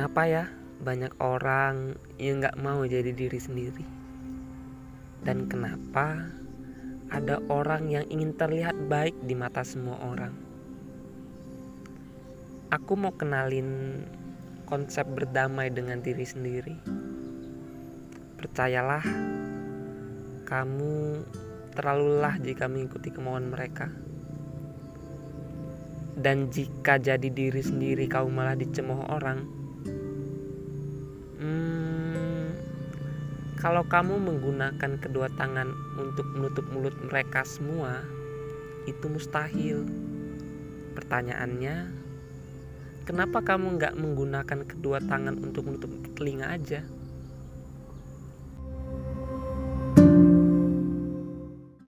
Kenapa ya banyak orang yang gak mau jadi diri sendiri? Dan kenapa ada orang yang ingin terlihat baik di mata semua orang? Aku mau kenalin konsep berdamai dengan diri sendiri. Percayalah, kamu terlalu lelah jika mengikuti kemauan mereka. Dan jika jadi diri sendiri kau malah dicemooh orang, kalau kamu menggunakan kedua tangan untuk menutup mulut mereka semua, itu mustahil. Pertanyaannya, kenapa kamu nggak menggunakan kedua tangan untuk menutup telinga aja?